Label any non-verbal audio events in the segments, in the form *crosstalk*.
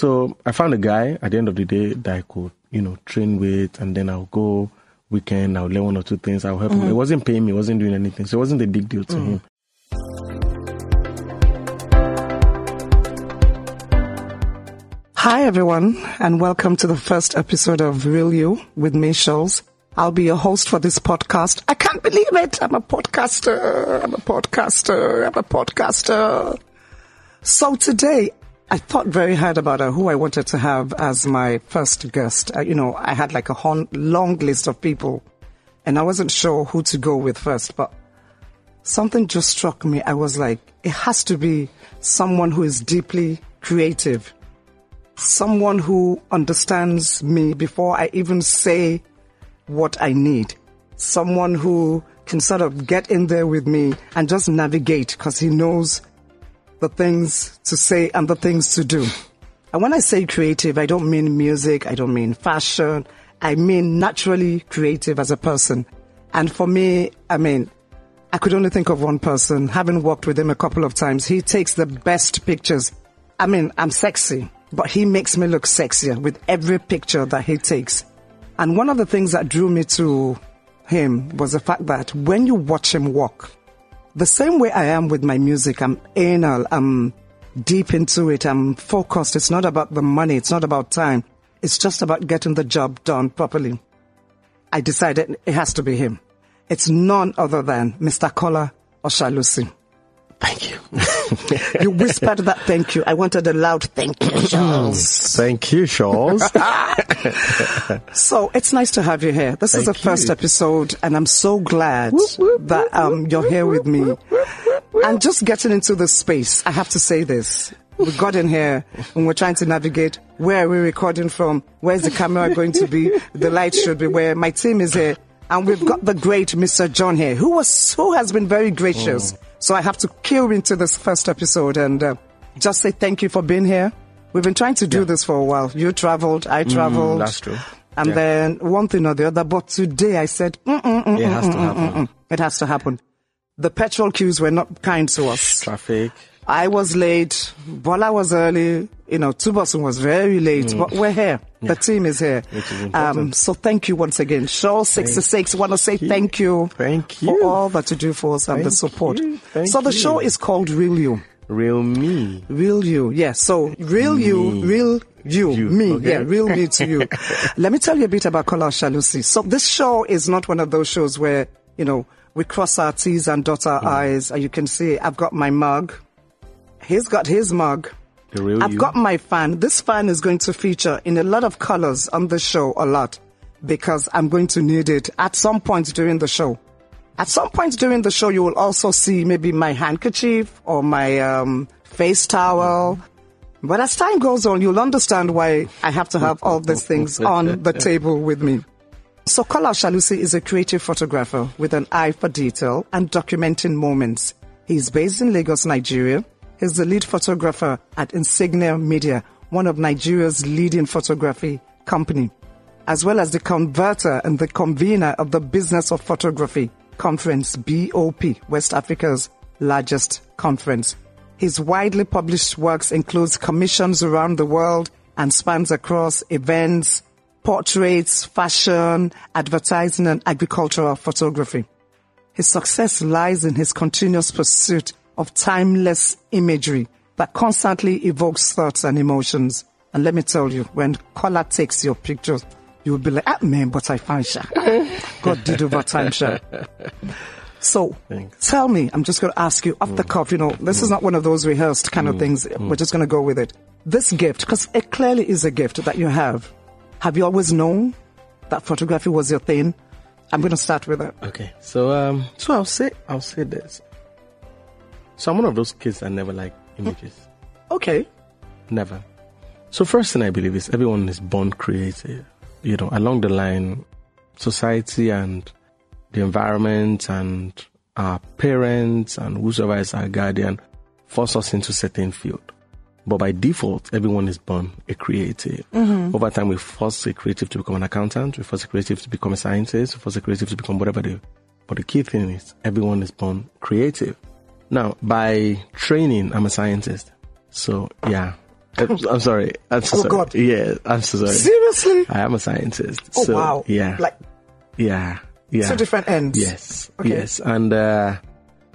So I found a guy at the end of the day that I could, you know, train with, and then I'll go weekend, I'll learn one or two things, I'll help him. Mm. It wasn't paying me, it wasn't doing anything. So it wasn't a big deal to mm. him. Hi, everyone, and welcome to the first episode of Real You with me, Schullzz. I'll be your host for this podcast. I can't believe it. I'm a podcaster. I'm a podcaster. I'm a podcaster. So today, I thought very hard about uh, who I wanted to have as my first guest. Uh, you know, I had like a hon- long list of people, and I wasn't sure who to go with first, but something just struck me. I was like, it has to be someone who is deeply creative someone who understands me before I even say what I need. Someone who can sort of get in there with me and just navigate because he knows the things to say and the things to do. And when I say creative, I don't mean music, I don't mean fashion, I mean naturally creative as a person. And for me, I mean, I could only think of one person. Having worked with him a couple of times, he takes the best pictures. I mean, I'm sexy, but he makes me look sexier with every picture that he takes. And one of the things that drew me to him was the fact that when you watch him walk, the same way I am with my music, I'm anal, I'm deep into it, I'm focused. It's not about the money, it's not about time. It's just about getting the job done properly. I decided it has to be him. It's none other than Mr. Kola Oshalusi. Thank you. *laughs* You whispered that thank you. I wanted a loud thank you, *clears throat* Charles. Thank you, Charles. *laughs* *laughs* So it's nice to have you here. This is the Thank first you. episode, and I'm so glad that um, you're here with me. And just getting into the space, I have to say this. We got in here and we're trying to navigate where are we recording from? Where's the camera going to be? The light should be where my team is here. And we've got the great Mr. John here, who was, who has been very gracious. So I have to kill into this first episode and uh, just say thank you for being here. We've been trying to do this for a while. You traveled, I traveled. Mm, that's true. And Yeah. then one thing or the other. But today I said, mm, mm, mm, It has to mm, mm, happen. mm, mm. It has to happen. The petrol queues were not kind to us. Traffic. I was late. Bola was early. You know, Tubosun was very late. But we're here. The team is here. Mm. Is Um, so thank you once again. Show 66 want to say thank you. Thank you. For all that you do for us and the support. you. Thank so the you. show is called Real You. Real me. Real you, yes. So real you, Me. real you, You, me, okay. yeah, real me to you. *laughs* Let me tell you a bit about Kola Oshalusi. So this show is not one of those shows where you know we cross our T's and dot our I's. And you can see I've got my mug. He's got his mug. The real I've you. got my fan. This fan is going to feature in a lot of colors on the show a lot because I'm going to need it at some point during the show. At some point during the show, you will also see maybe my handkerchief or my um, face towel. But as time goes on, you'll understand why I have to have all these things on the *laughs* table with me. So Kola Oshalusi is a creative photographer with an eye for detail and documenting moments. He's based in Lagos, Nigeria. He's the lead photographer at Insignia Media, one of Nigeria's leading photography company, as well as the converter and the convener of the Business of Photography Conference, BOP, West Africa's largest conference. His widely published works includes commissions around the world and spans across events, portraits, fashion, advertising, and agricultural photography. His success lies in his continuous pursuit of timeless imagery that constantly evokes thoughts and emotions. And let me tell you, when Kola takes your pictures, you will be like, ah, man, but I find Sha. *laughs* God did over time, Sha. So, Thanks. tell me, I'm just going to ask you off the cuff, you know, this is not one of those rehearsed kind of things. We're just going to go with it. This gift, because it clearly is a gift that you have. Have you always known that photography was your thing? I'm going to start with that. Okay. So um so I'll say I'll say this. So I'm one of those kids that never like images. Hmm. Okay. Never. So first thing I believe is everyone is born creative. You know, along the line, society and the environment and our parents and whosoever is our guardian force us into certain field. But by default, everyone is born a creative. Mm-hmm. Over time, we force a creative to become an accountant. We force a creative to become a scientist. We force a creative to become whatever they. But the key thing is everyone is born creative. Now, by training, I'm a scientist. So yeah, I'm, I'm sorry. I'm so Oh, sorry. God. Yeah, I'm so sorry. Seriously? I am a scientist. Oh so, wow. Yeah. Like yeah. Yeah. So different ends. Yes. Okay. Yes. And uh,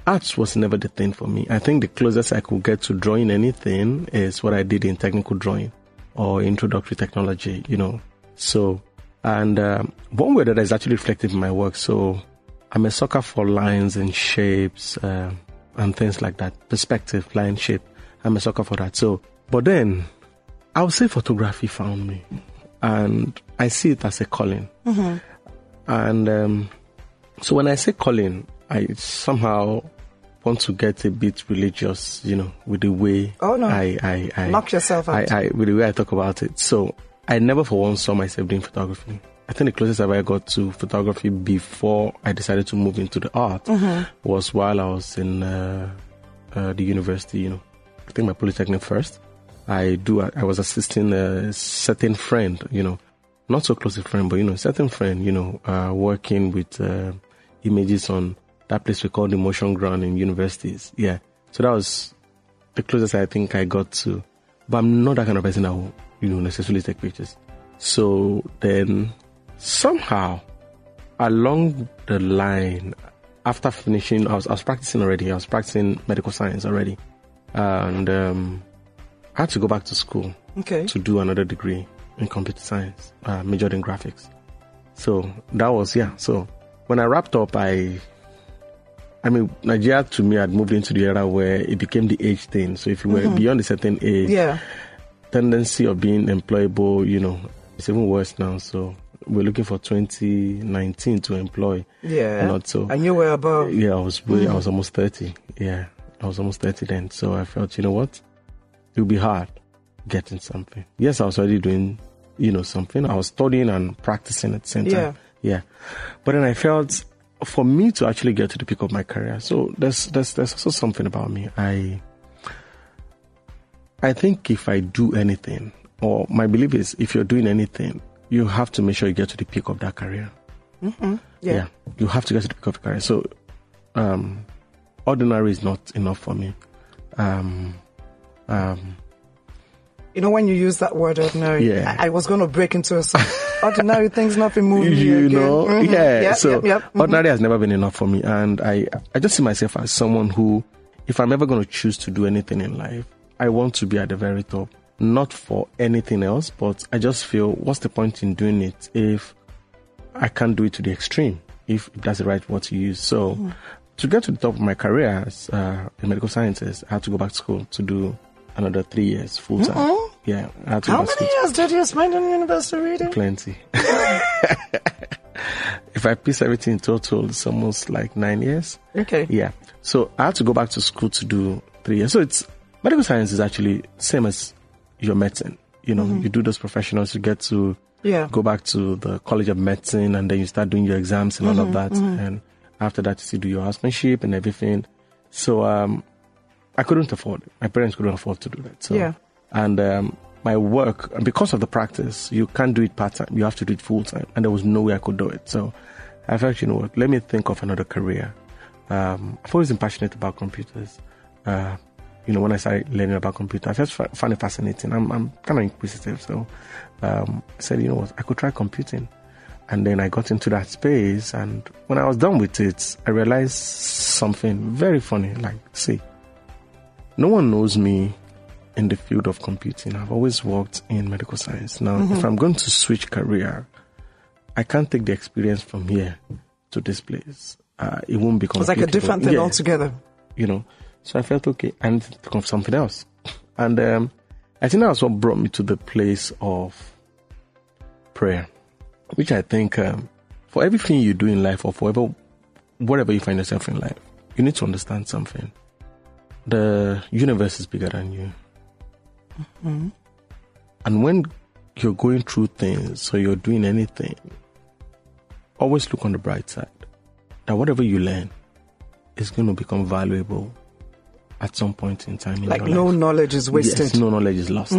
arts was never the thing for me. I think the closest I could get to drawing anything is what I did in technical drawing or introductory technology, you know. So, and um, one way that is actually reflected in my work. So, I'm a sucker for lines and shapes um and things like that. Perspective, line, shape. I'm a sucker for that. So, but then I would say photography found me, and I see it as a calling. And um, so when I say calling, I somehow want to get a bit religious, you know, with the way Oh, no. I, I, I Knock yourself out. I, I, with the way I talk about it. So I never for once saw myself doing photography. I think the closest I've ever got to photography before I decided to move into the art was while I was in uh, uh, the university. You know, I think my polytechnic first. I do. I was assisting a certain friend. You know, not so close a friend, but you know, a certain friend. You know, uh, working with uh, images on that place we call the motion ground in universities. Yeah. So that was the closest I think I got to. But I'm not that kind of person that will, you know, necessarily take pictures. So then somehow along the line, after finishing, I was, I was practicing already. I was practicing medical science already. And um, I had to go back to school Okay. to do another degree in computer science, uh, majored in graphics. So that was, yeah. So when I wrapped up, I, I mean, Nigeria to me had moved into the era where it became the age thing. So if you were beyond a certain age, Yeah. tendency of being employable, you know, it's even worse now. So we're looking for 2019 to employ. Yeah. Not so. And you were above. Yeah, I was way, I hmm. was almost 30. Yeah, I was almost 30 then. So I felt, you know what? It would be hard getting something. Yes, I was already doing, you know, something. I was studying and practicing at the same Yeah. time. Yeah. But then I felt for me to actually get to the peak of my career. So there's, there's, there's also something about me. I, I think if I do anything, or my belief is if you're doing anything, you have to make sure you get to the peak of that career. Yeah. You have to get to the peak of the career. So, um, ordinary is not enough for me. Um, um, You know, when you use that word ordinary, Yeah. I, I was going to break into a song. ordinary things, not nothing moving you know, Mhm. yeah. Yep, so, yep, yep. Mhm. ordinary has never been enough for me, and I, I just see myself as someone who, if I'm ever going to choose to do anything in life, I want to be at the very top. Not for anything else, but I just feel, what's the point in doing it if I can't do it to the extreme? If that's the right word to use. So, Mm. to get to the top of my career as uh, in medical sciences, I had to go back to school to do another three years full time. Yeah, I had to How go back to many years did you spend in university reading? Plenty. *laughs* if I piece everything in total, it's almost like nine years. Okay. Yeah. So I had to go back to school to do three years. So it's medical science is actually same as your medicine. You know, you do those professionals, you get to Yeah. go back to the College of Medicine and then you start doing your exams and all of that. And after that, you still do your housemanship and everything. So um, I couldn't afford it. My parents couldn't afford to do that. So, Yeah. And um, my work, because of the practice, you can't do it part time. You have to do it full time. And there was no way I could do it. So I felt, you know what, let me think of another career. Um, I've always been passionate about computers. Uh, you know, when I started learning about computers, I just found it fascinating. I'm, I'm kind of inquisitive. So um, I said, you know what, I could try computing. And then I got into that space. And when I was done with it, I realized something very funny. Like, see, no one knows me in the field of computing. I've always worked in medical science. Now, if I'm going to switch career, I can't take the experience from here to this place. Uh, it won't be It's like a different thing Yeah altogether. you know. So I felt okay, I need to think of something else. And um, I think that's what brought me to the place of prayer, which I think um, for everything you do in life or forever, whatever you find yourself in life, you need to understand something. The universe is bigger than you. And when you're going through things or you're doing anything, always look on the bright side. That whatever you learn is going to become valuable at some point in time in Like no life. knowledge is wasted. Yes, no knowledge is lost.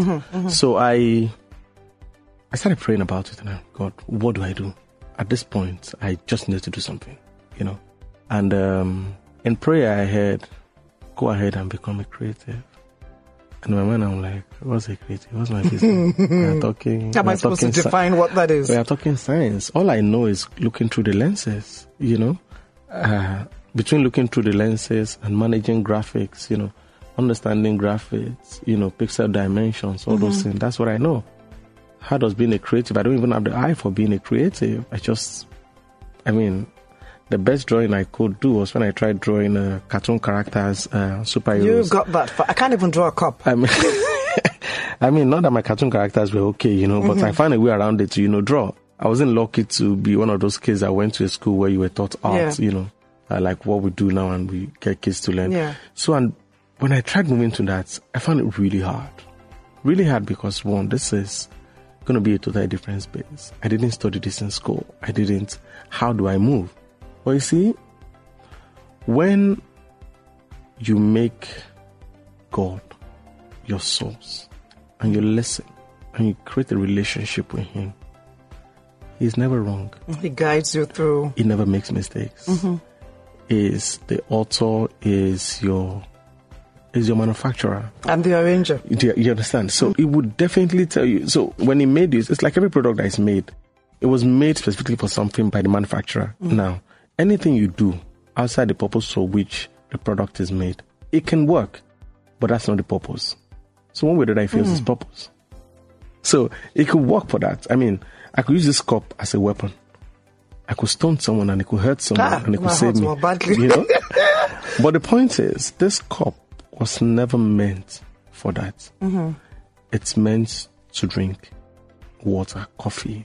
So I, I started praying about it, and I, God, what do I do? At this point, I just need to do something, you know. And um, in prayer, I heard, go ahead and become a creative. And my mind, I'm like, what's a creative? What's my business? we are talking. *laughs* How am I supposed to define what that is? we are talking science. All I know is looking through the lenses, you know. Uh, between looking through the lenses and managing graphics, you know, understanding graphics, you know, pixel dimensions, all those things. That's what I know. How does being a creative? I don't even have the eye for being a creative. I just, I mean, the best drawing I could do was when I tried drawing uh, cartoon characters, uh, superheroes. You got that. Far. I can't even draw a cup. I mean, *laughs* I mean, not that my cartoon characters were okay, you know, but I found a way around it to, you know, draw. I wasn't lucky to be one of those kids that went to a school where you were taught art, Yeah. you know, uh, like what we do now and we get kids to learn. Yeah. So, and when I tried moving to that, I found it really hard. Really hard because one, this is going to be a totally different space. I didn't study this in school. I didn't. How do I move? Well, you see, when you make God your source and you listen and you create a relationship with Him, He's never wrong. He guides you through. He never makes mistakes. Is the author is your is your manufacturer. I'm the arranger. You, you understand? So it would definitely tell you. So when he made this, it's like every product that is made. It was made specifically for something by the manufacturer. Mm. Now, anything you do outside the purpose for which the product is made, it can work, but that's not the purpose. So one way that I feel is mm. its purpose. So it could work for that. I mean, I could use this cup as a weapon. I could stone someone and it could hurt someone Ah, and it could save me. badly. You know? *laughs* but the point is, this cup was never meant for that. Mm-hmm. It's meant to drink water, coffee.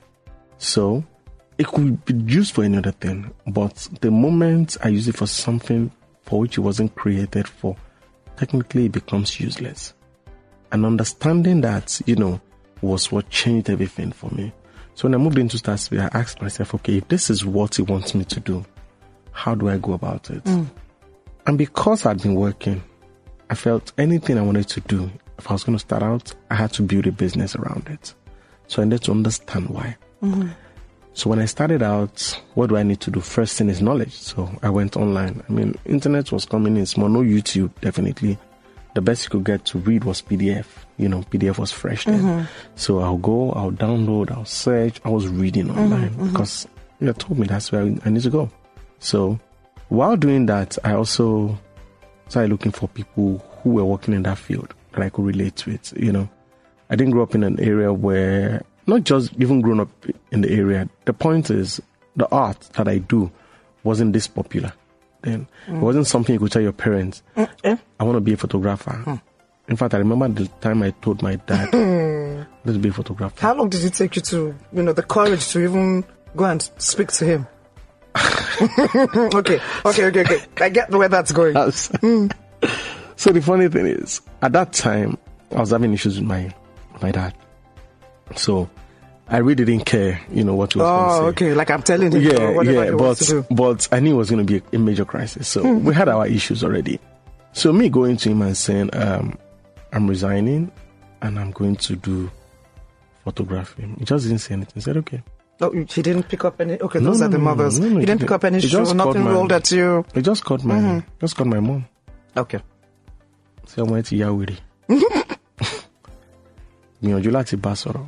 So it could be used for any other thing. But the moment I use it for something for which it wasn't created for, technically it becomes useless. And understanding that, you know, was what changed everything for me. So when I moved into Starsby, I asked myself, okay, if this is what he wants me to do, how do I go about it? Mm. And because I'd been working, I felt anything I wanted to do, if I was going to start out, I had to build a business around it. So I needed to understand why. Mm-hmm. So when I started out, what do I need to do? First thing is knowledge. So I went online. I mean, internet was coming in small, no YouTube, definitely. The best you could get to read was PDF. You know, PDF was fresh then. Mm-hmm. So I'll go, I'll download, I'll search. I was reading mm-hmm, online mm-hmm. because you told me that's where I need to go. So while doing that, I also started looking for people who were working in that field that I could relate to it. You know, I didn't grow up in an area where, not just even grown up in the area. The point is, the art that I do wasn't this popular then. It wasn't something you could tell your parents, Eh? I want to be a photographer. In fact, I remember the time I told my dad, let's be a photographer. How long did it take you to, you know, the courage to even go and speak to him? *laughs* okay, okay, okay, okay. I get where that's going. house. *laughs* so the funny thing is, at that time, I was having issues with my my dad. So I really didn't care, you know, what he was Oh, going to say. okay. Like I'm telling him, Yeah, whatever yeah, he wants to but but I knew it was going to be a, a major crisis. So we had our issues already. So me going to him and saying, um, "I'm resigning, and I'm going to do photography." He just didn't say anything. He said, "Okay." Oh, he didn't pick up any. Okay, No, those no, are the no, no, mothers. no, no, didn't pick up any He shoe. just Nothing my- rolled at you. He just called my Mm-hmm. just called my mom. Okay. So I went to ya wèrè *laughs* gbìyànjú láti bá sọ̀rọ̀.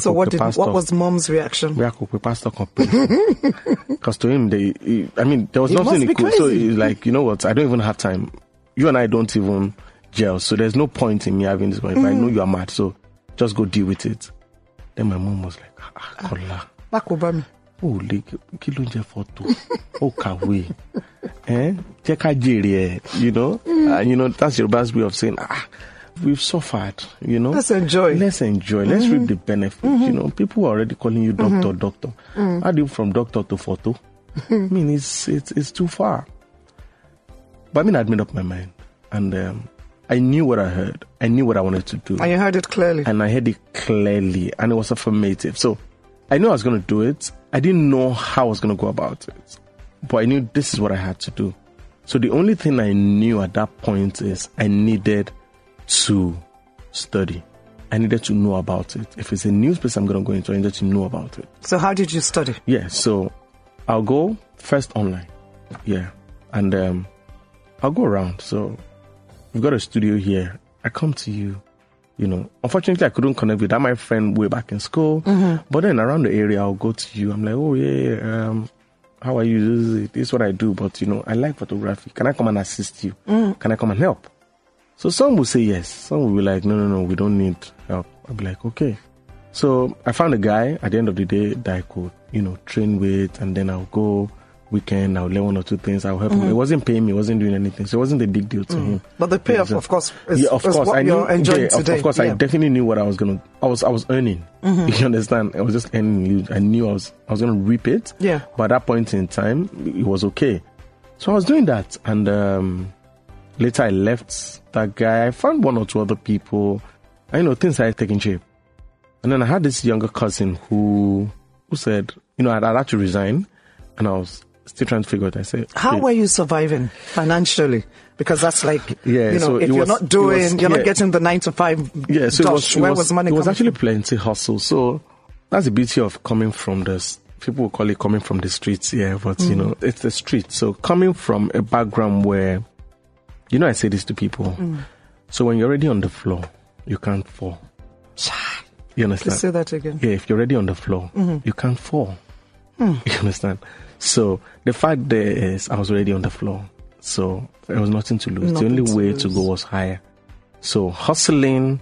So what did pastor. what was mom's reaction? bóyá kò pe pastor kan pé. *laughs* Because to him they he, I mean there was He nothing he could so he's like you know what? I don't even have time. You and I don't even gel so there's no point in me having this conversation I know mm. you are mad so just go deal with it. Then my mom was like ah, ah Kọ́lá ah, Makobami. ó lè kí ló ń jẹ fọ́tò? Ó kàwé. Ẹ *laughs* eh? jẹ́ ká jèrè ẹ̀ you know? Mm. And you know that's Yoruba's way of saying ah we've suffered you know. Let's enjoy. let's enjoy. Let's reap mm-hmm. the benefit you mm-hmm. know. People are already calling you doctor mm-hmm. doctor. Mm. How do you from doctor to photo? I mean it's it's it's too far. But I mean I'd made up my mind. And um, I knew what I heard. I knew what I wanted to do. And you heard it clearly. and I heard it clearly, and it was affirmative. So I knew I was going to do it. I didn't know how I was going to go about it, but I knew this is what I had to do. So the only thing I knew at that point is I needed to study. I needed to know about it. If it's a new space I'm going to go into, I needed to know about it. So how did you study? Yeah, so I'll go first online. Yeah. And um, I'll go around. So we've got a studio here I come to you. You know, unfortunately, I couldn't connect with that my friend way back in school. But then around the area, I'll go to you. I'm like, oh yeah, um, how are you? This is, this is what I do. But you know, I like photography. Can I come and assist you? Can I come and help? So some will say yes. Some will be like, no, no, no, we don't need help. I'll be like, okay. So I found a guy at the end of the day that I could, you know, train with, and then I'll go weekend. I'll learn one or two things. I'll help him. Mm. It wasn't paying me. It wasn't doing anything. So it wasn't a big deal to mm. him. But the payoff, So- of course, is, yeah, of course. I knew. yeah, of- today. Of course, I definitely knew what I was gonna. I was. I was earning. Mm-hmm. *laughs* You understand? I was just earning. I knew I was. I was gonna reap it. Yeah. But at that point in time, it was okay. So I was doing that, and um, later I left that guy. I found one or two other people. I you know things started taking shape, and then I had this younger cousin who who said, you know, I'd, I'd actually resign, and I was still trying to figure it. I said, How "Okay, were you surviving financially? Because that's like, *laughs* Yeah, you know, so if you're not doing, was- you're not getting the nine to five. Yeah, so it was, it where was, was, money it was actually from? plenty hustle. So that's the beauty of coming from the s- people will call it coming from the streets. Yeah, but you mm. know, it's the street. So coming from a background where, you know, I say this to people. Mm. So when you're already on the floor, you can't fall. You understand? Understand? say that again. Yeah, if you're already on the floor, mm-hmm. you can't fall. Mm. *laughs* You understand? So the fact there is, I was already on the floor, so there was nothing to lose. Nothing the only to way to go was higher. So hustling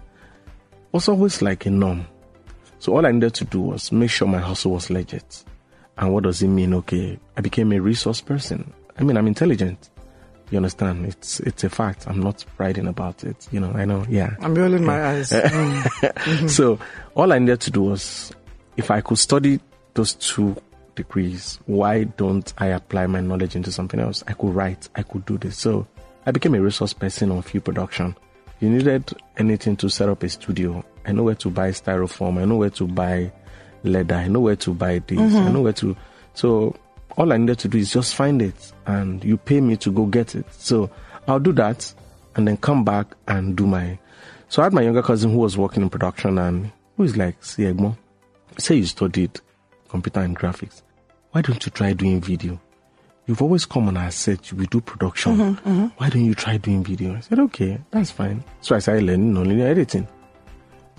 was always like a norm. So all I needed to do was make sure my hustle was legit. And what does it mean? Okay, I became a resource person. I mean, I'm intelligent. You understand? It's it's a fact. I'm not writing about it. You know, I know. Yeah. I'm rolling my eyes. Mm. *laughs* So all I needed to do was, if I could study those two degrees, why don't I apply my knowledge into something else? I could write, I could do this. So I became a resource person on film production. You needed anything to set up a studio. I know where to buy styrofoam. I know where to buy leather. I know where to buy this. I know where to. So all I needed to do is just find it, and you pay me to go get it. So I'll do that, and then come back and do my. So I had my younger cousin who was working in production, and who is like, "See, Egmo, say you studied computer and graphics. Why don't you try doing video? You've always come on our set. We do production. Mm-hmm, mm-hmm. Why don't you try doing video?" I said, "Okay, that's fine." So I started learning nonlinear editing.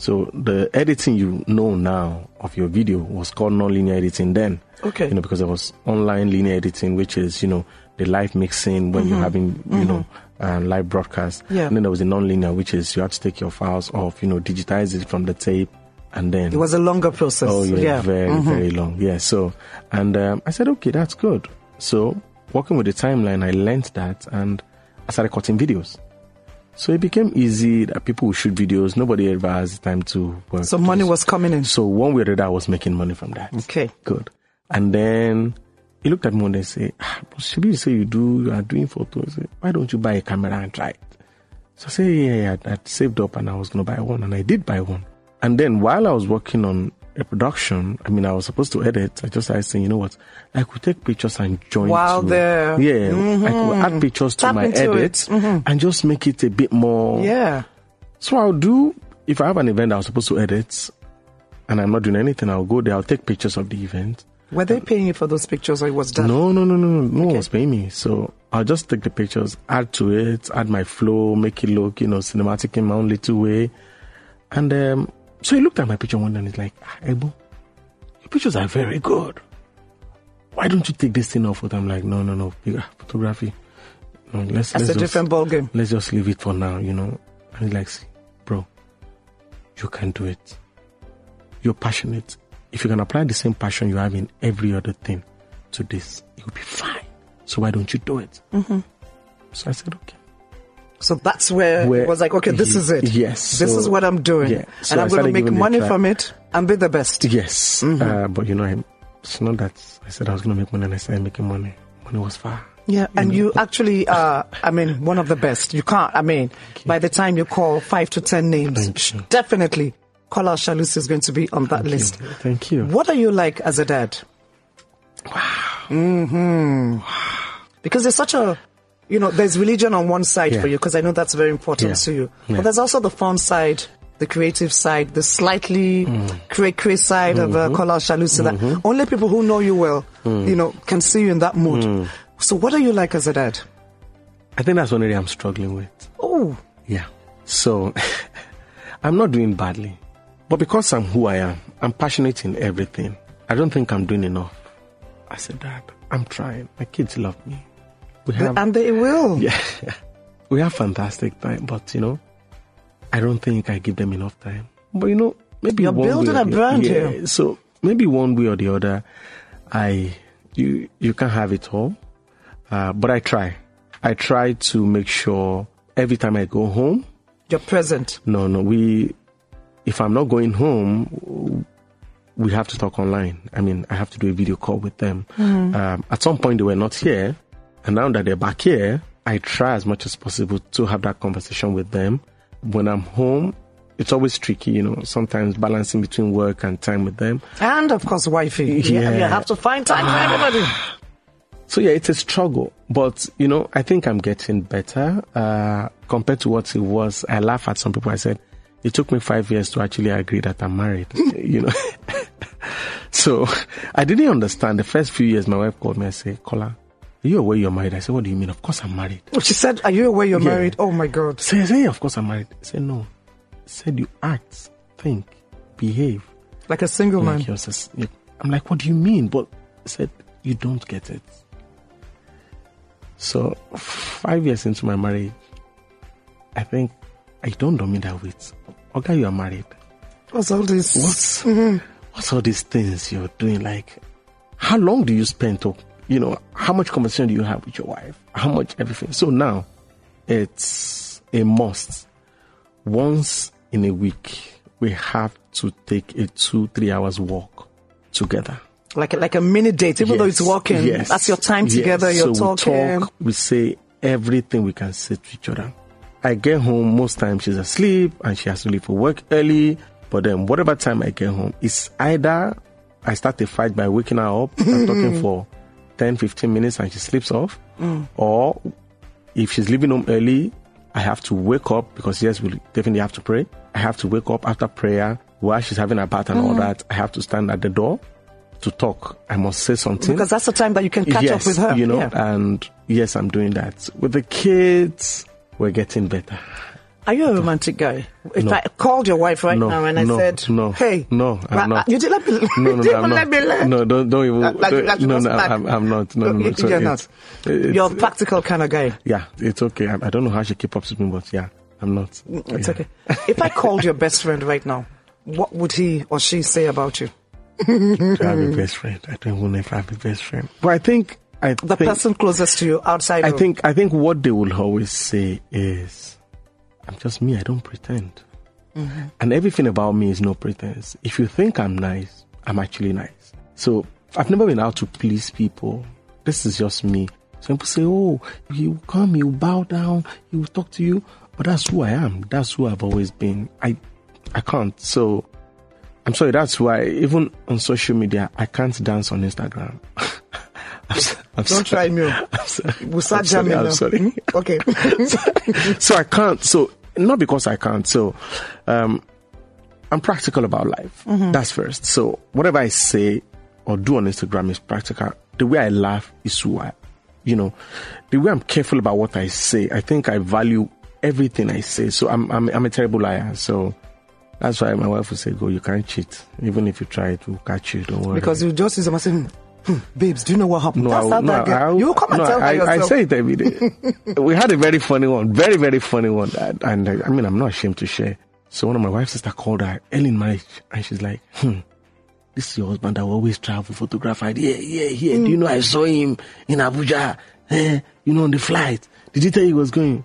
So the editing you know now of your video was called non-linear editing then. Okay. You know, because there was online linear editing, which is, you know, the live mixing when you're having, you know, uh, live broadcast. Yeah. And then there was the non-linear, which is you have to take your files off, you know, digitize it from the tape and then. It was a longer process. Oh yeah, yeah. very very long. Yeah. So, and um, I said, okay, that's good. So, working with the timeline, I learned that, and I started cutting videos. So it became easy that people would shoot videos. Nobody ever has time to work. So money was coming in. So one way or the other, I was making money from that. Okay. Good. And then he looked at me and say, ah, Shabi, you say you do, you are doing photos. Why don't you buy a camera and try it? So I said, yeah, yeah, yeah. I'd saved up and I was going to buy one. And I did buy one. And then while I was working on a production, I mean, I was supposed to edit. I just started saying, you know what? I could take pictures and join While to, there. Yeah. I could add pictures to Tap my into edit it. and just make it a bit more. Yeah. So I'll do, if I have an event I was supposed to edit and I'm not doing anything, I'll go there, I'll take pictures of the event. Were they paying you for those pictures or it was done? No, no, no, no, no. No one was paying me. So I'll just take the pictures, add to it, add my flow, make it look, you know, cinematic in my own little way. And um, so he looked at my picture one day and he's like, ah, Ebo, your pictures are very good. Why don't you take this thing off with? I'm like, no, no, no, photography. No, let's, That's let's a just, different ballgame. let's just leave it for now, you know. And he's like, bro, you can do it. You're passionate. If you can apply the same passion you have in every other thing to this, you'll be fine. So why don't you do it? Mm-hmm. So I said, okay. So that's where, Where- it was like, okay, this is it. yes, This so- is what I'm doing. yeah, so and I I'm going to make money from it and be the best. Yes. Mm-hmm. Uh, but you know, it's not that I said I was going to make money and I started making money. Money was far. Yeah, and you *laughs* actually are, I mean, one of the best. You can't, I mean, by the time you call five to ten names, Thank you. definitely Kola Shalus is going to be on that list. Thank you. What are you like as a dad? Wow. hmm Because there's such a, you know, there's religion on one side Yeah. for you, because I know that's very important Yeah. to you. Yeah. But there's also the fun side, the creative side, the slightly Mm. cray cray side of Mm-hmm. uh, Kola Shalus, so that only people who know you well, Mm. you know, can see you in that mood. So what are you like as a dad? I think that's one area I'm struggling with. Oh, Yeah. So *laughs* I'm not doing badly. But because I'm who I am, I'm passionate in everything. I don't think I'm doing enough. I said, Dad, I'm trying. My kids love me. We have, And they will. *laughs* yeah, we have fantastic time, but you know, I don't think I give them enough time. But you know, maybe You're one building a brand yeah, here. So maybe one way or the other, I you you can't have it all, uh, but I try. I try to make sure every time I go home, You're present. no, no, we. If I'm not going home, we have to talk online. I mean, I have to do a video call with them. Um, at some point, they were not here, and now that they're back here, I try as much as possible to have that conversation with them. When I'm home, it's always tricky, you know. Sometimes balancing between work and time with them. And of course, wifey. Yeah. Yeah. You have to find time for everybody. So yeah, it's a struggle, but you know, I think I'm getting better uh, compared to what it was. I laugh at some people. I said it took me five years to actually agree that I'm married. *laughs* you know, *laughs* so I didn't understand the first few years. My wife called me and said, "Kola, are you aware you're married?" I said, "What do you mean? Of course I'm married." Oh, she said, Are you aware you're Yeah. married? Oh my God. Said, "Yeah, of course I'm married." Said, "No." Said, "You act, think, behave Like a single man. like yours." is- yeah. I'm like, "What do you mean?" But said, "You don't get it." So five years into my marriage, I think I don't know me that with. Okay, you are married. What's all this? What's mm-hmm. what's all these things you're doing? Like, how long do you spend to, you know, how much conversation do you have with your wife? How much everything? So now, it's a must. Once in a week, we have to take a two three hours walk together. Like a, like a mini date, even though it's walking. yes, That's your time yes. together. You're so talking. We talk, we say everything we can say to each other. I get home, most times she's asleep and she has to leave for work early. But then, whatever time I get home, it's either I start a fight by waking her up and talking *laughs* for 10, 15 minutes and she sleeps off, mm. or if she's leaving home early, I have to wake up because yes, we definitely have to pray. I have to wake up after prayer while she's having a bath and all mm. that. I have to stand at the door to talk. I must say something because that's the time that you can catch yes, up with her. You know, Yeah. and yes, I'm doing that. With the kids, we're getting better. Are you a romantic guy? If No. I called your wife right No, now and I no, said, no, "Hey, no, I'm not. you did let me, No, no, *laughs* no, didn't I'm let not. me learn." No, don't, don't even. Like- don't- like no, no. I'm, I'm not. No, no, no. You're not. it's- You're a practical kind of guy. Yeah, it's okay. I, I don't know how she keep up with me, but yeah, I'm not. Mm, it's Yeah. okay. If I called your best friend right now, what would he or she say about you? to have a best friend. I don't even know if I have a best friend. But I think I The think, person closest to you outside I of think I think what they will always say is, "I'm just me. I don't pretend." Mm-hmm. And everything about me is no pretense. If you think I'm nice, I'm actually nice. So I've never been out to please people. This is just me. Some people say, "Oh, you come, you bow down, he will talk to you," but that's who I am. That's who I've always been. I I can't. So I'm sorry. That's why even on social media, I can't dance on Instagram. *laughs* I'm, so- I'm Don't sorry. try me. *laughs* I'm sorry. We'll start I'm sorry, jamming I'm sorry. Okay. *laughs* so I can't. So not because I can't. So um, I'm practical about life. Mm-hmm. That's first. So whatever I say or do on Instagram is practical. The way I laugh is who I, you know, the way I'm careful about what I say. I think I value everything I say. So I'm I'm, I'm a terrible liar. So. That's why my wife would say, "Go, you can't cheat. Even if you try, it will catch you. Don't worry." because you just use a hmm, babes, do you know what happened? No, That's I, no. I, you come and no, tell I, yourself. I say it every day. *laughs* we had a very funny one, very, very funny one. That, and uh, I mean, I'm not ashamed to share. So one of my wife's sister called her early in marriage, and she's like, "Hmm, this is your husband that will always travel, photograph. I yeah, yeah, yeah. Do you know I saw him in Abuja? Eh, you know, on the flight. Did he tell you he was going?"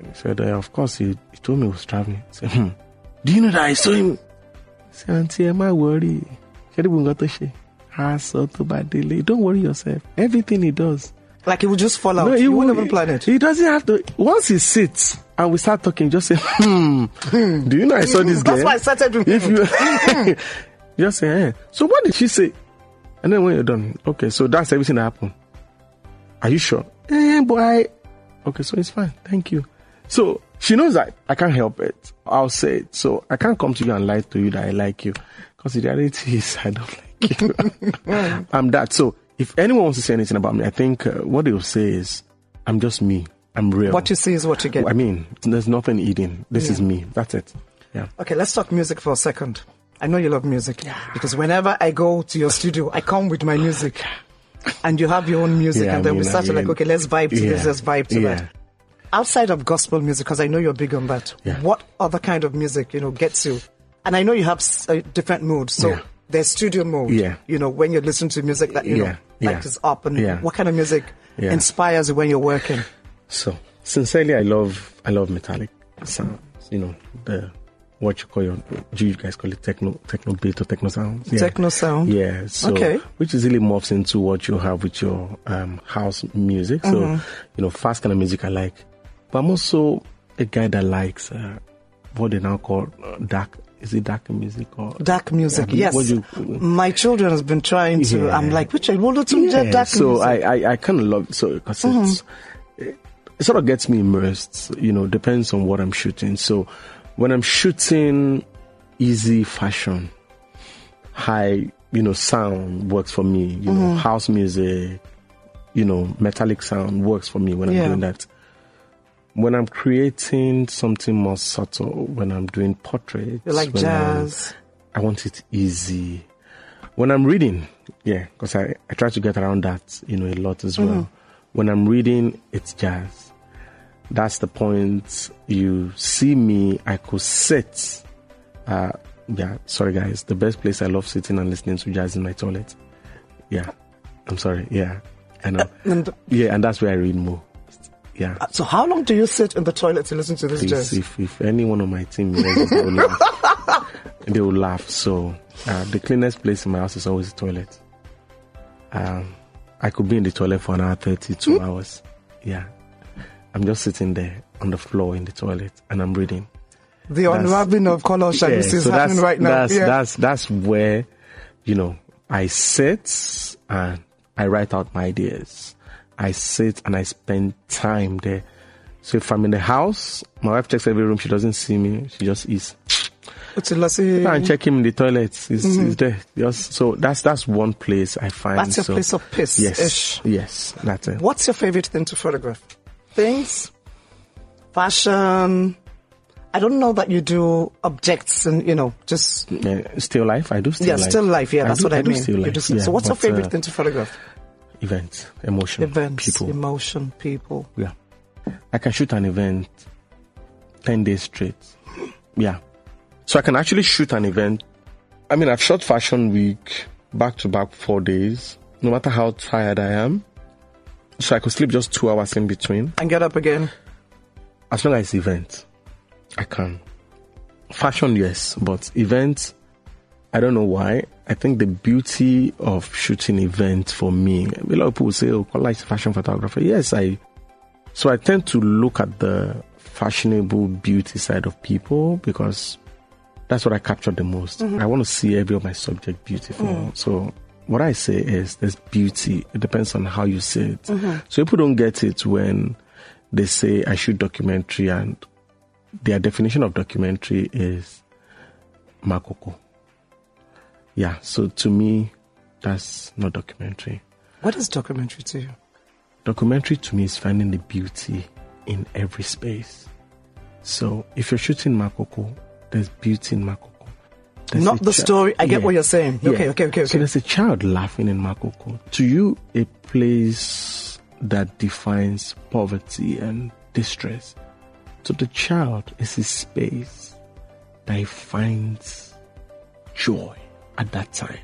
He said, uh, "Of course, he, he told me he was traveling." I said, "Hmm, do you know that I saw him?" I said, "Auntie, am I worried? Ṣé níbo nǹkan tó ṣe? Tó bá délé. Don't worry yourself. Everything he does." like it will just fall out. No, you won't won't- even plan it. He doesn't have to. Once he sits and we start talking, just say, "Hmm, do you know I saw this guy? *laughs* That's why I started with If you *laughs* just say, eh. "So what did she say?" And then when you're done, okay, so that's everything that happened. Are you sure? Eh, boy. Okay, so it's fine. Thank you. So she knows that I can't help it. I'll say it. So I can't come to you and lie to you that I like you, because the reality is I don't like. *laughs* I'm that. So if anyone wants to say anything about me, I think uh, what they'll say is I'm just me. I'm real. What you see is what you get. I mean, there's nothing eating. This is me. That's it. Yeah. Okay, let's talk music for a second. I know you love music because whenever I go to your studio, I come with my music, and you have your own music, Yeah, and then I we mean, start to I like, okay, let's vibe to this, let's vibe to yeah. that. Outside of gospel music, because I know you're big on that. Yeah. What other kind of music, you know, gets you? And I know you have uh, different moods. So Yeah. There's studio mode. Yeah. You know, when you listen to music that you know, Yeah, like yeah, is up, and yeah. what kind of music Yeah. inspires you when you're working? So sincerely, I love I love metallic sounds. You know the what you call your do you guys call it techno techno beat or techno sounds? Yeah. Techno sound. Yeah. So Okay. which easily morphs into what you have with your um, house music. So Mm-hmm. you know fast kind of music I like, but I'm also a guy that likes uh, what they now call uh, dark. Is it dark music or Dark music, Yeah, yes. you- My children has been trying to. Yeah. I'm like, which one? What do yeah, dark so music? I, I, I kind of love so because it's it, it sort of gets me immersed. You know, depends on what I'm shooting. So when I'm shooting easy fashion, high you know sound works for me. You know, mm-hmm. house music, you know, metallic sound works for me when I'm doing that. When I'm creating something more subtle, when I'm doing portraits, You like jazz. I want it easy. When I'm reading, yeah, because I, I try to get around that, you know, a lot as well. When I'm reading, it's jazz. That's the point. You see me, I could sit. Uh, yeah, sorry guys. The best place I love sitting and listening to jazz is my toilet. Yeah, I'm sorry. Yeah, and um, *laughs* And yeah, and that's where I read more. Yeah. so, how long do you sit in the toilet to listen to this Please, jazz? if, if any one of my team hears they will laugh. *laughs* they will laugh. So uh, the cleanest place in my house is always the toilet. Um, I could be in the toilet for an hour, 32 Hmm? hours. Yeah. I'm just sitting there on the floor in the toilet and I'm reading. The unwrapping of color shadows is so happening that's, right now. That's, yeah. that's, that's where, you know, I sit and I write out my ideas. I sit and I spend time there. So if I'm in the house, my wife checks every room. She doesn't see me. She just eats. Utsilasi- And check him in the toilet. He's, he's there. Just, so that's that's one place I find. Mm-hmm. That's your so, place of peace. Yes, ish. yes, that's it. What's your favorite thing to photograph? Things, fashion. I don't know that you do objects and you know just still life. I do still yeah, life. still life. Yeah, that's do, what I, do mean. Still life. do still- yeah, so, what's your but, favorite uh, thing to photograph? Events, emotion, Events, people. emotion, people. Yeah. I can shoot an event 10 days straight. Yeah. So I can actually shoot an event. I mean, I've shot Fashion Week back to back four days, no matter how tired I am. So I could sleep just two hours in between. And get up again. As long as it's event, I can. Fashion, yes, but events, I don't know why. I think the beauty of shooting events for me, a lot of people say, oh, Kola is a fashion photographer. Yes, I, so I tend to look at the fashionable beauty side of people because that's what I capture the most. Mm-hmm. I want to see every of my subject beautiful. Mm. So what I say is there's beauty. It depends on how you see it. Mm-hmm. So people don't get it when they say I shoot documentary and their definition of documentary is makoko. Yeah, so to me, that's not documentary. What is documentary to you? Documentary to me is finding the beauty in every space. So if you're shooting makoko, there's beauty in makoko. There's Not the chi- story. I get Yeah. what you're saying. Yeah. Okay, okay, okay, So okay. there's a child laughing in Makoko. To you, a place that defines poverty and distress. To the child, it's a space that he finds joy at that time.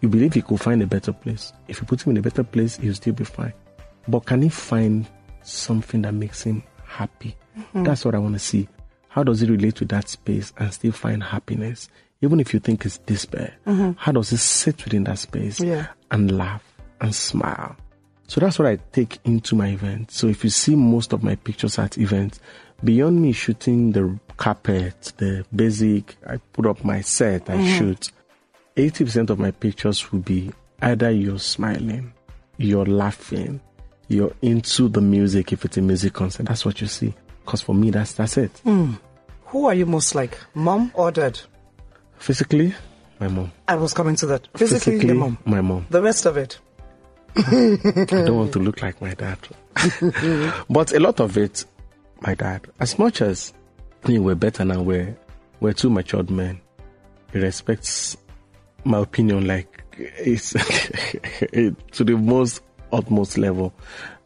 You believe he could find a better place. If you put him in a better place, he'll still be fine. But can he find something that makes him happy? Mm-hmm. That's what I want to see. How does he relate to that space and still find happiness? Even if you think it's despair, mm-hmm. how does he sit within that space Yeah. and laugh and smile? So that's what I take into my event. So if you see most of my pictures at events, beyond me shooting the carpet, the basic, I put up my set, I mm-hmm. shoot. 80% of my pictures will be either you're smiling, you're laughing, you're into the music if it's a music concert. That's what you see. Because for me, that's that's it. Hmm. Who are you most like, mom or dad? Physically, my mom. I was coming to that. Physically, your mom. my mom. The rest of it. I don't want to look like my dad. *laughs* but a lot of it, my dad, as much as we we're better now, we're, we're two matured men. He respects my opinion like it's *laughs* to the most utmost level.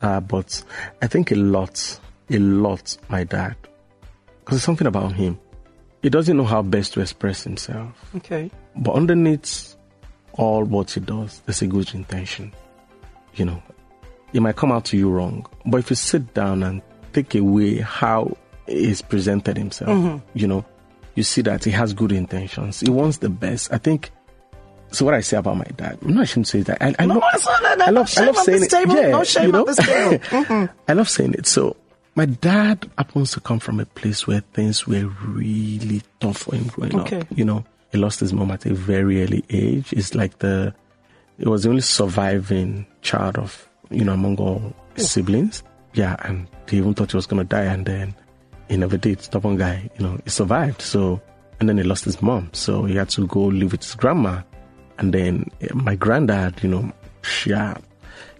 Uh, but I think a lot, a lot, my dad, because there's something about him. He doesn't know how best to express himself. Okay. But underneath all what he does, there's a good intention. You know, it might come out to you wrong, but if you sit down and take away how he's presented himself, you know, you see that he has good intentions. He wants the best. I think. So what I say about my dad, no, I shouldn't say that. I, I No, love, no, no, I love, I love on saying this it. table. Yeah, No shame you know? on this table. *laughs* Mhm. I love saying it. So my dad happens to come from a place where things were really tough for him growing Okay. up. You know, he lost his mom at a very early age. It's like the, it was the only surviving child of, you know, among all his siblings. Yeah, and he even thought he was going to die and then he never did. Stubborn guy, you know, he survived. So, and then he lost his mom. So he had to go live with his grandma. And then eh, my granddad, you know, yeah,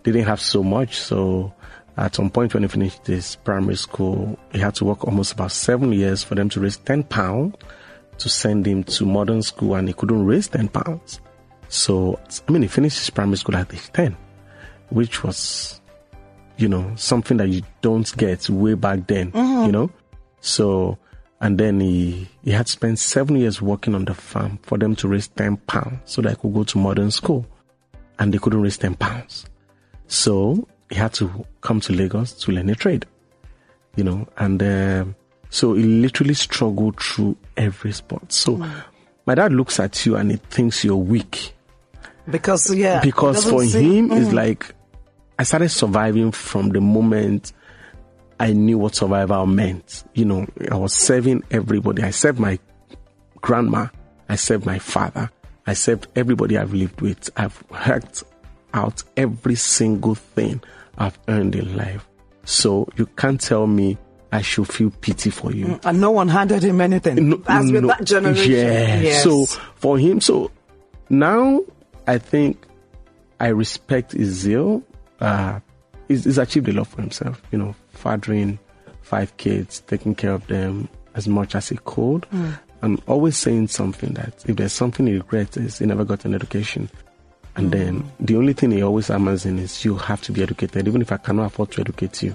didn't have so much. So at some point when he finished his primary school, he had to work almost about seven years for them to raise 10 pounds to send him to modern school and he couldn't raise 10 pounds. So, I mean, he finished his primary school at age 10, which was, you know, something that you don't get way back then, you know? So, and then he, he had spent seven years working on the farm for them to raise 10 pounds so that he could go to modern school. And they couldn't raise 10 pounds. So he had to come to Lagos to learn a trade, you know, and um so he literally struggled through every sport. So my dad looks at you and he thinks you're weak Because yeah, because for seem- him it's like I started surviving from the moment I knew what survival meant. You know, I was serving everybody. I served my grandma. I served my father. I served everybody I've lived with. I've worked out every single thing I've earned in life. So you can't tell me I should feel pity for you. and no one handed him anything. No- As with no- that generation. Yeah. Yes. So for him, so now I think I respect his zeal. Uh, he's, he's achieved a lot for himself. You know, fathering five kids, taking care of them as much as he could. Hmm. I'm always saying something that if there's something he regrets is he never got an education. And hmm. then the only thing he always hammers in is you have to be educated. Even if I cannot afford to educate you,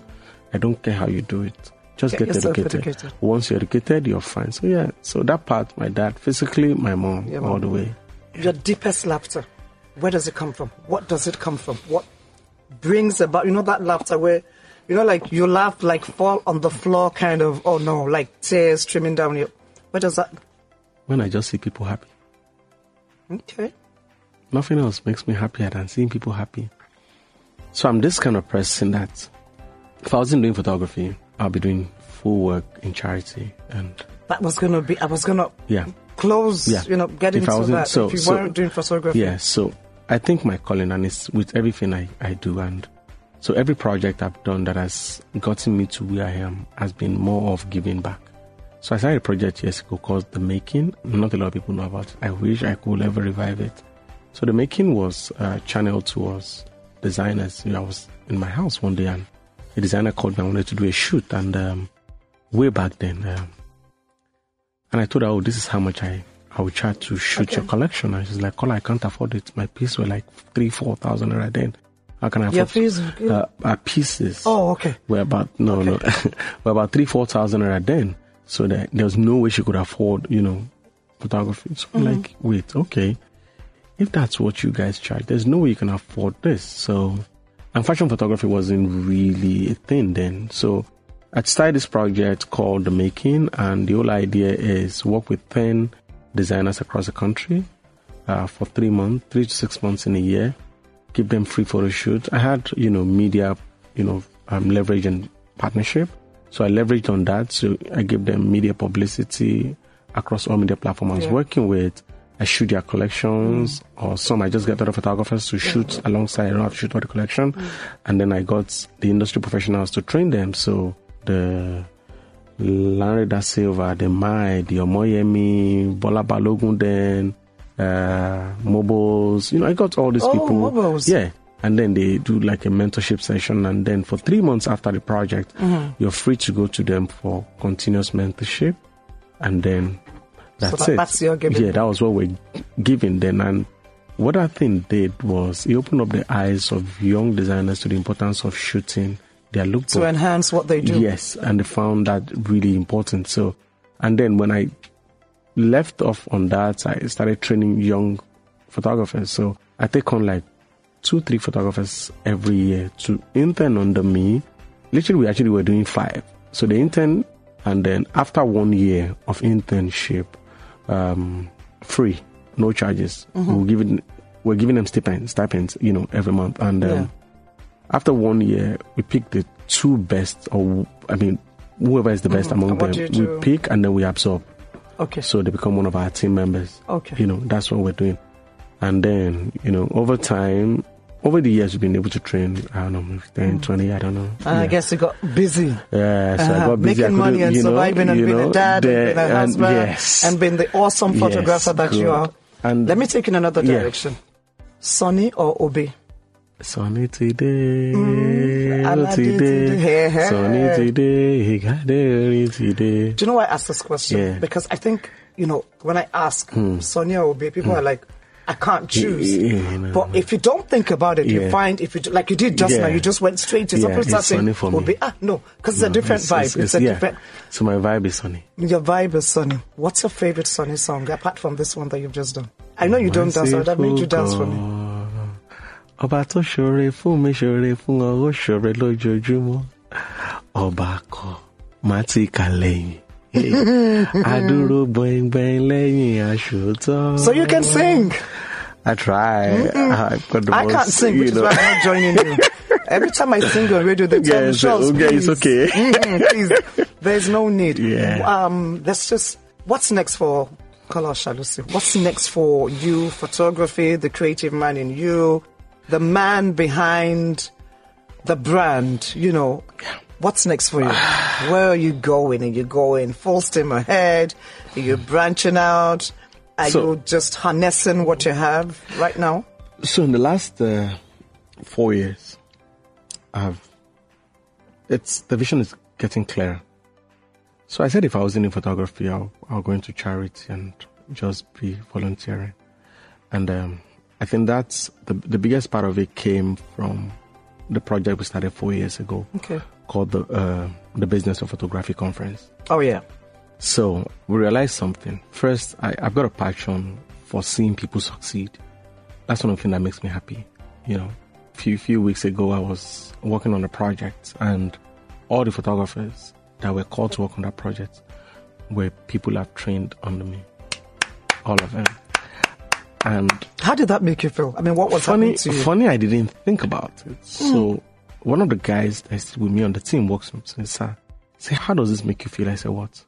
I don't care how you do it. Just Get get, educated. educated. Once you're educated, you're fine. So yeah, so that part, my dad, physically, my mom, Your all mom. the way. Your deepest laughter, where does it come from? What does it come from? What brings about, you know, that laughter where, you know, like you laugh, like fall on the floor, kind of, oh no, like tears streaming down your. Where does that? When I just see people happy, Okay. nothing else makes me happier than seeing people happy. So I'm this kind of person that if I wasn't doing photography, I'll be doing full work in charity and That was gonna be. I was gonna yeah. close. Yeah. You know, get If I into wasn't- that. so- if you so- weren't doing photography. Yeah, so I think my calling and it's with everything I, I do and so every project I've done that has gotten me to where I am has been more of giving back. So I started a project years ago called The Making. Not a lot of people know about it. I wish I could ever revive it. So The Making was uh, channeled towards designers. You know, I was in my house one day and a designer called me. I wanted to do a shoot and um, way back then, um, and I told her, "Oh, this is how much I I will try to shoot Okay. your collection." And she's like, "Kola, I can't afford it. My piece were like three, four thousand naira then. How can I afford?" Your fees. Uh, our pieces oh, okay. We're about no, no, *laughs* we're about three, four thousand naira then. So that there was no way she could afford, you know, photography. So I'm like, wait, okay, if that's what you guys charge, there's no way you can afford this. So, and fashion photography wasn't really a thing then. So I started this project called The Making, and the whole idea is work with 10 designers across the country uh, for three months, three to six months in a year, give them free photo shoots. I had, you know, media, you know, um, leverage and partnership. So I leveraged on that. So I gave them media publicity across all media platforms I was Yeah. working with. I shoot their collections, or some I just get other photographers to shoot alongside. I don't have to shoot all the collection, and then I got the industry professionals to train them. So the Lanre Da Silva, the Mai, the Omoyemi, Bola Balogun, then uh, mobiles. You know, I got all these Oh, people. mobiles. Yeah, and then they do like a mentorship session, and then for three months after the project, Mm-hmm. you're free to go to them for continuous mentorship, and then that's that- it. that's your giving. Yeah, that was what we're giving then, and what I think did was it opened up the eyes of young designers to the importance of shooting their lookbook. To enhance what they do. Yes, and they found that really important. So, and then when I left off on that, I started training young photographers. So I take on like two, three photographers every year to intern under me. Literally, we actually were doing five. So they intern, and then after one year of internship, um, free, no charges. We're giving we're giving them stipends, stipends, you know, every month. And um, Yeah. after one year, we pick the two best, or I mean, whoever is the best among And what them. do you do? We pick and then we absorb. Okay. So they become one of our team members. Okay. You know, that's what we're doing. And then, you know, over time, over the years, we've been able to train, I don't know, maybe 10, 20, I don't know. And I guess you got busy. Yeah, so I Uh-huh. got busy. Making money and you know, surviving and being know, a dad there- and being a and husband yes. and being the awesome Yes, photographer that you are. And Let me take in another Yeah. direction. Sunny or Obey? Sunny today, mm-hmm. Alade today, today. Sunny today, he got there today. Do you know why I asked this question? Yeah. Because I think, you know, when I ask hmm. Sonia or Obey, people hmm. are like, I can't choose. Yeah, you know. But if you don't think about it, you find if you do- like you did just now, you just went straight to Yeah, something it's saying for me. Ah, no, because it's a different vibe. It's, a yeah. different. So my vibe is Sunny. Your vibe is Sunny. What's your favorite Sunny song apart from this one that you've just done? I know you don't dance. Would have made you dance for me. Ọba tó ṣoore fún mi ṣoore fún ọ ó ṣoore lójoojúmọ́ ọba kọ má ti kà lẹ́yìn *laughs* adúró gbọ̀ngbọ̀n lẹ́yìn aṣòótọ́. So you can sing. I try. I've got the I can't sing, which is why I'm not joining you. *laughs* Every time I sing on radio, they tell me, Yes, Charles, okay, it's please. okay. Mhm, please. There's no need. Yeah. Um, let's just, what's next for Kola Oshalusi? What's next for you, photography, the creative man in you, the man behind the brand, you know, what's next for you? *sighs* Where are you going? Are you going full steam ahead? Are you branching out? Are So- you just harnessing what you have right now? So in the last uh, four years, I've it's the vision is getting clearer. So I said if I wasn't in photography, I'll, I'll go into charity and just be volunteering. And um, I think that's the the biggest part of it came from the project we started four years ago Okay. called the uh, the Business of Photography Conference. Oh, yeah. So we realized something. First, I, I've got a passion for seeing people succeed. That's one of the things that makes me happy. You know, a few few weeks ago, I was working on a project, and all the photographers that were called to work on that project were people I've trained under me. All of them. And How did that make you feel? I mean, what was funny, to you? funny, I didn't think about it. Hmm. So one of the guys that's with me on the team walks up to me, sir, say, how does this make you feel? I said, what?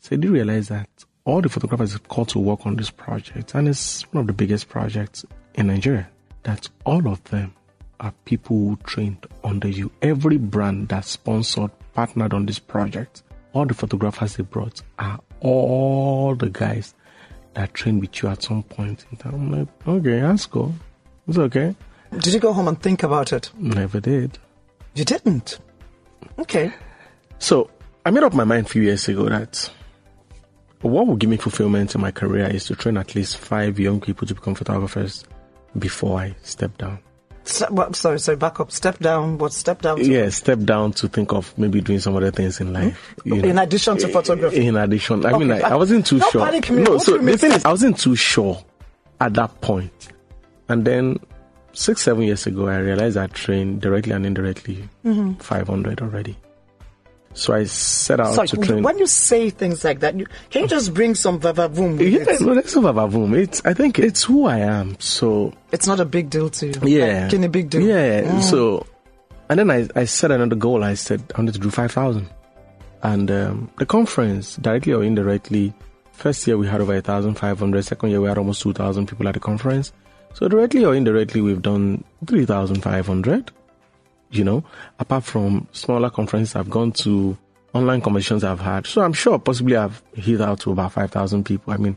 So do you realize that all the photographers are called to work on this project, and it's one of the biggest projects in Nigeria. That all of them are people who trained under you. Every brand that sponsored, partnered on this project, all the photographers they brought are all the guys that trained with you at some point in time. I'm like, okay, that's cool. It's okay. Did you go home and think about it? Never did. You didn't. Okay. So I made up my mind a few years ago that what will give me fulfillment in my career is to train at least five young people to become photographers before I step down. Step, what, sorry, sorry, back up. Step down. What step down? To? Yeah, step down to think of maybe doing some other things in life. you know. In addition to photography. In addition, I mean, Okay. I, I wasn't too sure. panic me. No, so mean? the thing is, I wasn't too sure at that point. And then six, seven years ago, I realized I trained directly and indirectly Mm-hmm. 500 already. So I set out Sorry, to train. when you say things like that, you, can you just bring some vavavoom? Yeah, it? no, that's not Vavavoom. It's, I think it's who I am. So, It's not a big deal to you. yeah. Can a big deal? Mm. Yeah. So, and then I, I set another goal. I said I wanted to do 5,000. And um, the conference, directly or indirectly, first year we had over 1,500. Second year we had almost 2,000 people at the conference. So, directly or indirectly, we've done 3,500. You know, apart from smaller conferences I've gone to, online conversations I've had. So, I'm sure possibly I've hit out to about 5,000 people. I mean,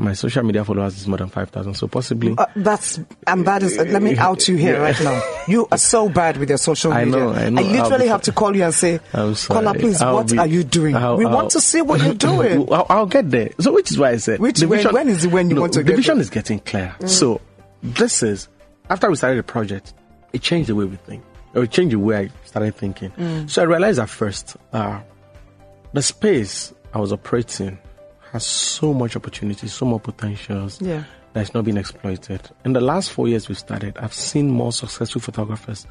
My social media followers is more than 5,000. So possibly. Uh, that's and that is. let me out you here *laughs* right now. You are so bad with your social I media. know, I know. I literally have to call you and say, I'm. "Kola, please, I'll what be- are you doing? I'll- we want to see what you're *laughs* doing." I'll, get there. So which is why I said Which- when- vision- when is the when you no, want to the vision there? is getting clear. So this is after we started the project, it changed the way we think. It changed the way I started thinking. Mm. So I realized at first, uh, the space I was operating has so much opportunity, so more potentials Yeah. that's not been exploited. In the last four years we started, I've seen more successful photographers.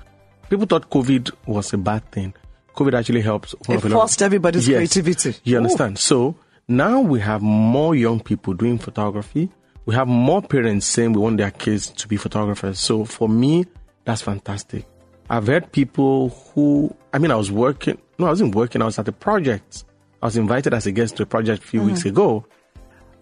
People thought COVID was a bad thing. COVID actually helped. open It forced everybody's creativity. You Ooh. understand? So now we have more young people doing photography. We have more parents saying we want their kids to be photographers. So for me, that's fantastic. I've heard people who, I mean, I was working, no, I wasn't working, I was at a project. I was invited as a guest to a project a few weeks ago.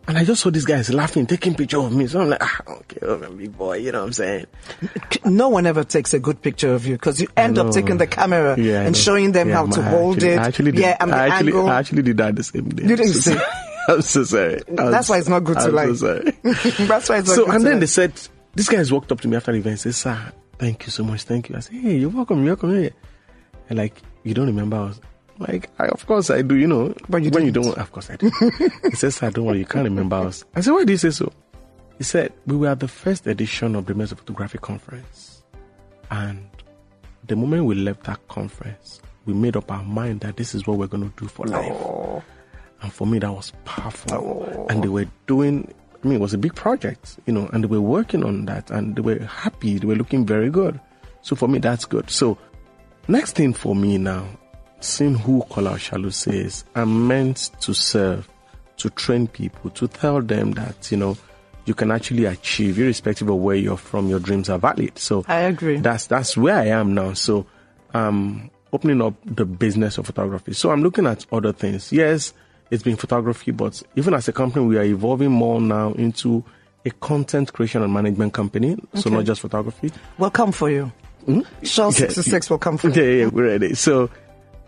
And I just saw these guys laughing, taking picture of me. So I'm like, ah, okay, oh, big boy, you know what I'm saying? *laughs* No one ever takes a good picture of you because you end up taking the camera Yeah, and showing them Yeah, how to hold actually, it. I actually did, yeah, and the I actually, angle. I actually did that the same day. You didn't so say. *laughs* I'm so sorry. I'm *laughs* That's why it's not good to I'm lie. So sorry. That's why it's not so good and to then lie. they said, this guys walked up to me after the event and said, sir, thank you so much, thank you. I said, hey, you're welcome, you're welcome here. And like, you don't remember us? Like, I, of course I do, you know. But you when you don't, of course I do. *laughs* he says, I don't worry, you can't remember us. I said, why do you say so? He said, we were at the first edition of the Men's Photography Conference. And the moment we left that conference, we made up our mind that this is what we're going to do for life. And for me, that was powerful. And they were doing, It was a big project, you know, and they were working on that and they were happy. They were looking very good. So for me, that's good. So next thing for me now, seeing who Kola Shalu says, I'm meant to serve, to train people, to tell them that, you know, you can actually achieve, irrespective of where you're from, your dreams are valid. So I agree. that's that's where I am now. So um opening up the business of photography. So I'm looking at other things. Yes, it's been photography, but even as a company, we are evolving more now into a content creation and management company. So Okay. not just photography. We'll come for you. Shaw Yeah. 66 will come for *laughs* you. Yeah, yeah, we're ready. So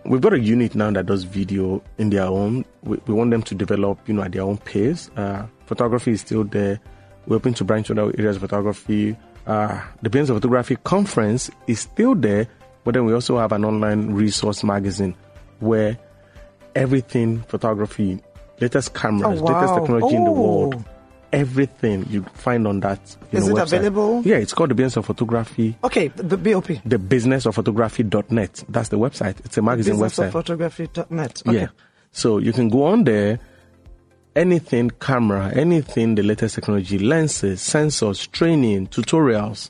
we've got a unit now that does video in their own. We, we want them to develop, you know, at their own pace. Uh, photography is still there. We're open to branch other areas of photography. Uh, the Business of Photography conference is still there, but then we also have an online resource magazine where everything photography, latest cameras, Oh, latest wow. technology in the Oh. world, everything you find on that. You Is know, it website. available? Yeah, it's called the Business of Photography Okay, the BOP. the businessofphotography.net. That's the website. It's a magazine website. Businessofphotography.net. Okay. Yeah. So you can go on there, anything camera, anything the latest technology, lenses, sensors, training, tutorials,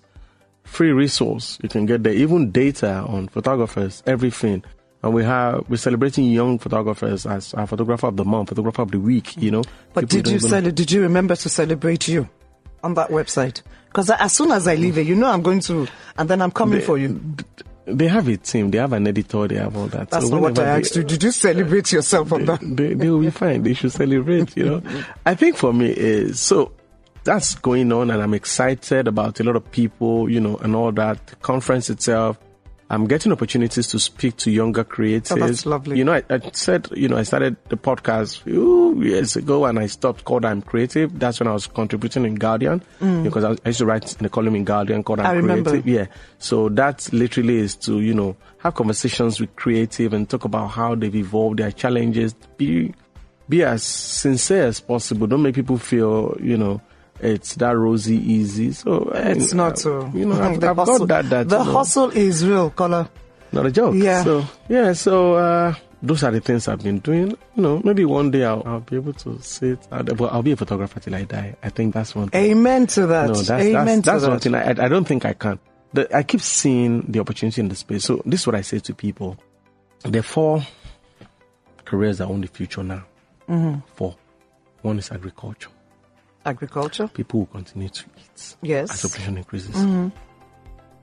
free resource. You can get there, even data on photographers, everything. And we have we're celebrating young photographers as our photographer of the month, photographer of the week. You know, But People did you cele- did you remember to celebrate you on that website? Because as soon as I leave it, you know I'm going to, and then I'm coming for you. They have a team. They have an editor. They have all that. That's So not what I they- asked you. Did you celebrate yourself on that? they, they will be fine. They should celebrate, you know. I think for me is so that's going on and I'm excited about a lot of people, you know, and all that. The conference itself. I'm getting opportunities to speak to younger creators. Oh, that's lovely. You know, I, I said, you know, I started the podcast a few years ago and I stopped called I'm Creative. That's when I was contributing in Guardian because I, I used to write in the column in Guardian called I'm Mm. I remember. Creative. Yeah. So that literally is to, you know, have conversations with creative and talk about how they've evolved, their challenges, be be as sincere as possible. Don't make people feel, you know, it's that rosy easy. So I It's not uh, so. You know, *laughs* I've, the I've hustle, got that. That the you know, hustle is real, color. not a joke. Yeah. So yeah. So uh, those are the things I've been doing. You know, maybe one day I'll, I'll be able to sit. I'll, but I'll be a photographer till I die. I think that's one. thing. Amen to that. No, that's Amen that's, that's to one that. thing. I, I don't think I can. The, I keep seeing the opportunity in the space. So this is what I say to people: are four careers that own the future now. Mm-hmm. Four. One is agriculture. Agriculture. People will continue to eat Yes. as population increases. Mm-hmm.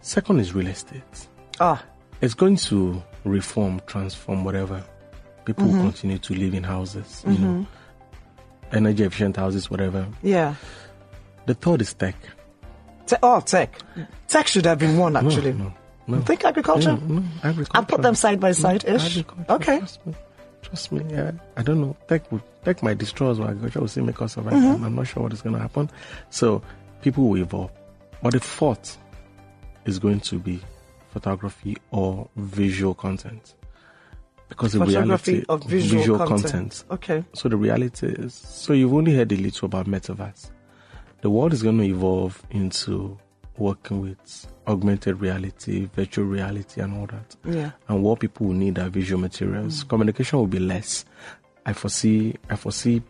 Second is real estate. Ah, It's going to reform, transform, whatever. People will continue to live in houses, you know, energy efficient houses, whatever. yeah. The third is tech. Te- oh, tech. Tech should have been one actually. no, no. You think agriculture? No, no, agriculture. I'll put them side by side ish. Okay. Trust me. Yeah, I don't know. Tech would tech might destroy us, but agriculture will still make us survive. I'm, I'm not sure what is going to happen. So people will evolve. But the fourth is going to be photography or visual content. Because the reality of visual, content. content. Okay. So the reality is, so you've only heard a little about metaverse. The world is going to evolve into working with augmented reality, virtual reality, and all that. Yeah. And what people will need are visual materials. Mm. Communication will be less. I foresee, I foresee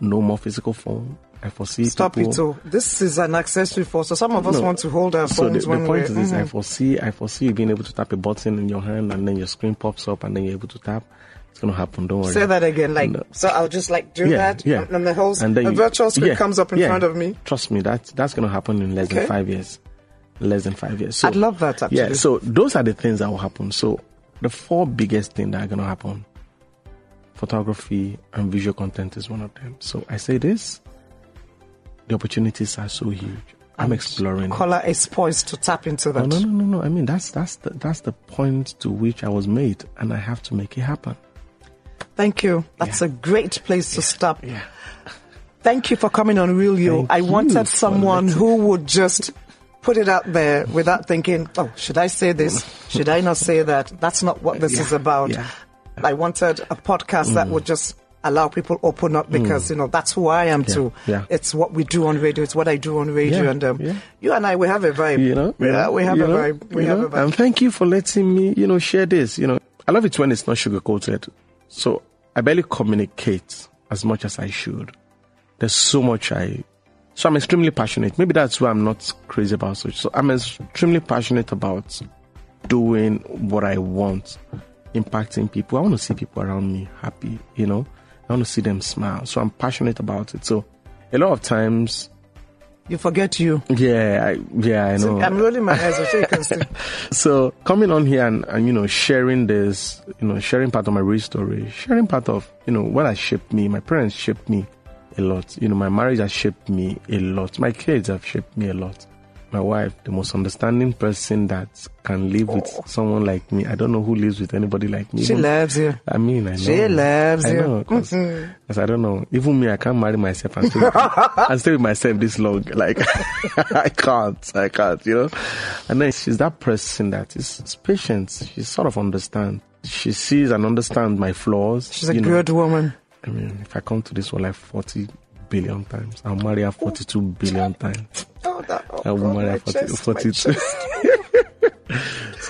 no more physical phone. I foresee Stop people, it. Oh, this is an accessory for. So some of us No. want to hold our so the, phones the when point is this: I mm-hmm. foresee, I foresee you being able to tap a button in your hand, and then your screen pops up, and then you're able to tap. It's gonna happen. Don't worry. Say that again, like No. so. I'll just like do Yeah, that, yeah. and the whole And then a you- virtual screen yeah, comes up in yeah. front of me. Trust me, that that's gonna happen in less Okay. than five years. Less than five years. So I'd love that actually. yeah. So those are the things that will happen. So the four biggest things that are gonna happen: photography and visual content is one of them. So I say this: the opportunities are so huge. I'm exploring. Kola is poised to tap into that. Oh, no, no, no, no. I mean, that's that's the that's the point to which I was made, and I have to make it happen. Thank you. That's a great place to stop. Yeah. Thank you for coming on Real You. Thank I wanted someone who would just put it out there without thinking, oh, should I say this? *laughs* Should I not say that? That's not what this Yeah, is about. yeah. I wanted a podcast that would just allow people open up because, you know, that's who I am too. yeah. It's what we do on radio. It's what I do on radio. Yeah, and um, yeah. you and I, we have a vibe. You know, yeah, we have a know, vibe. We have know, a vibe. And thank you for letting me, you know, share this. You know, I love it when it's not sugar coated. So I barely communicate as much as I should. There's so much I. So I'm extremely passionate. Maybe that's why I'm not crazy about such. So I'm extremely passionate about doing what I want, impacting people. I want to see people around me happy. You know, I want to see them smile. So I'm passionate about it. So a lot of times, You forget you. yeah, I, yeah, I know. I'm rolling my eyes. I'm sure you can *laughs* see. so coming on here and, and you know sharing this you know sharing part of my real story sharing part of you know what has shaped me my parents shaped me a lot you know my marriage has shaped me a lot my kids have shaped me a lot my wife the most understanding person that can live with oh. someone like me i don't know who lives with anybody like me She Even- loves you. I mean, I know. She loves I you. know, *laughs* because I don't know. Even me, I can't marry myself and stay, with, *laughs* and stay with myself this long. *laughs* Like, I can't. I can't, you know? And then she's that person that is, is patient. She sort of understands. She sees and understands my flaws. She's a you know. good woman. I mean, if I come to this world like 40 billion times, I'll marry her 42 billion times. *laughs* Oh, that, oh, I will marry her 40, chest, 42.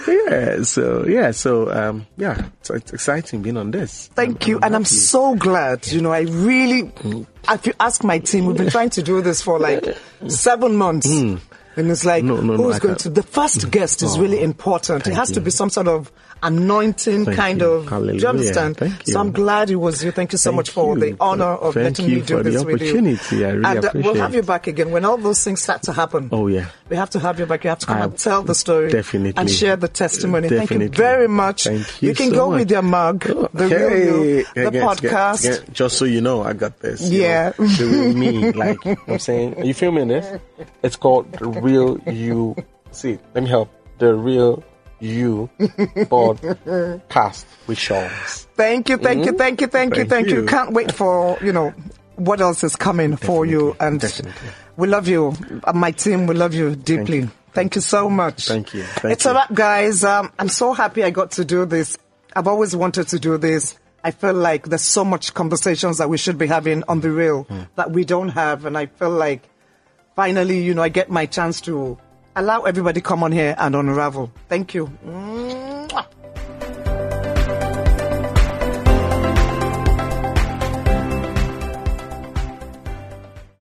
*laughs* yeah, so, yeah, so, um, yeah, so it's exciting being on this. Thank you. And I'm so glad. You know, I really, if you ask my team, we've been trying to do this for like *laughs* seven months. And it's like, No, no, no, who's I going to, the first guest is really important. It has to be some sort of anointing Thank kind you. of, do you understand? You. So I'm glad it was you. Thank you so Thank much for you. the honor of Thank letting me do the this with you. opportunity. I really and uh, we'll have you back again when all those things start to happen. Oh, yeah. We have to have you back. You have to come I- and tell the story. Definitely. And share the testimony. Thank you very much. Thank you You can so go much. with your mug, the Okay. real you, the Get- podcast. get- get- just so you know, I got this. Yeah. know, the real me. Like, I'm *laughs* saying, are you filming this? It's called The Real You. See, let me help. The Real You podcast with Shawns. Thank you, thank you, thank you, thank you, Thank thank you. you. Can't wait for, you know, what else is coming for you. And definitely. we love you. Uh, My team, we love you deeply. Thank you, you. so much. Thank you. Thank it's you. a wrap, guys. Um, I'm so happy I got to do this. I've always wanted to do this. I feel like there's so much conversations that we should be having on the real Hmm. that we don't have. And I feel like finally, you know, I get my chance to allow everybody come on here and unravel. Thank you. Mwah.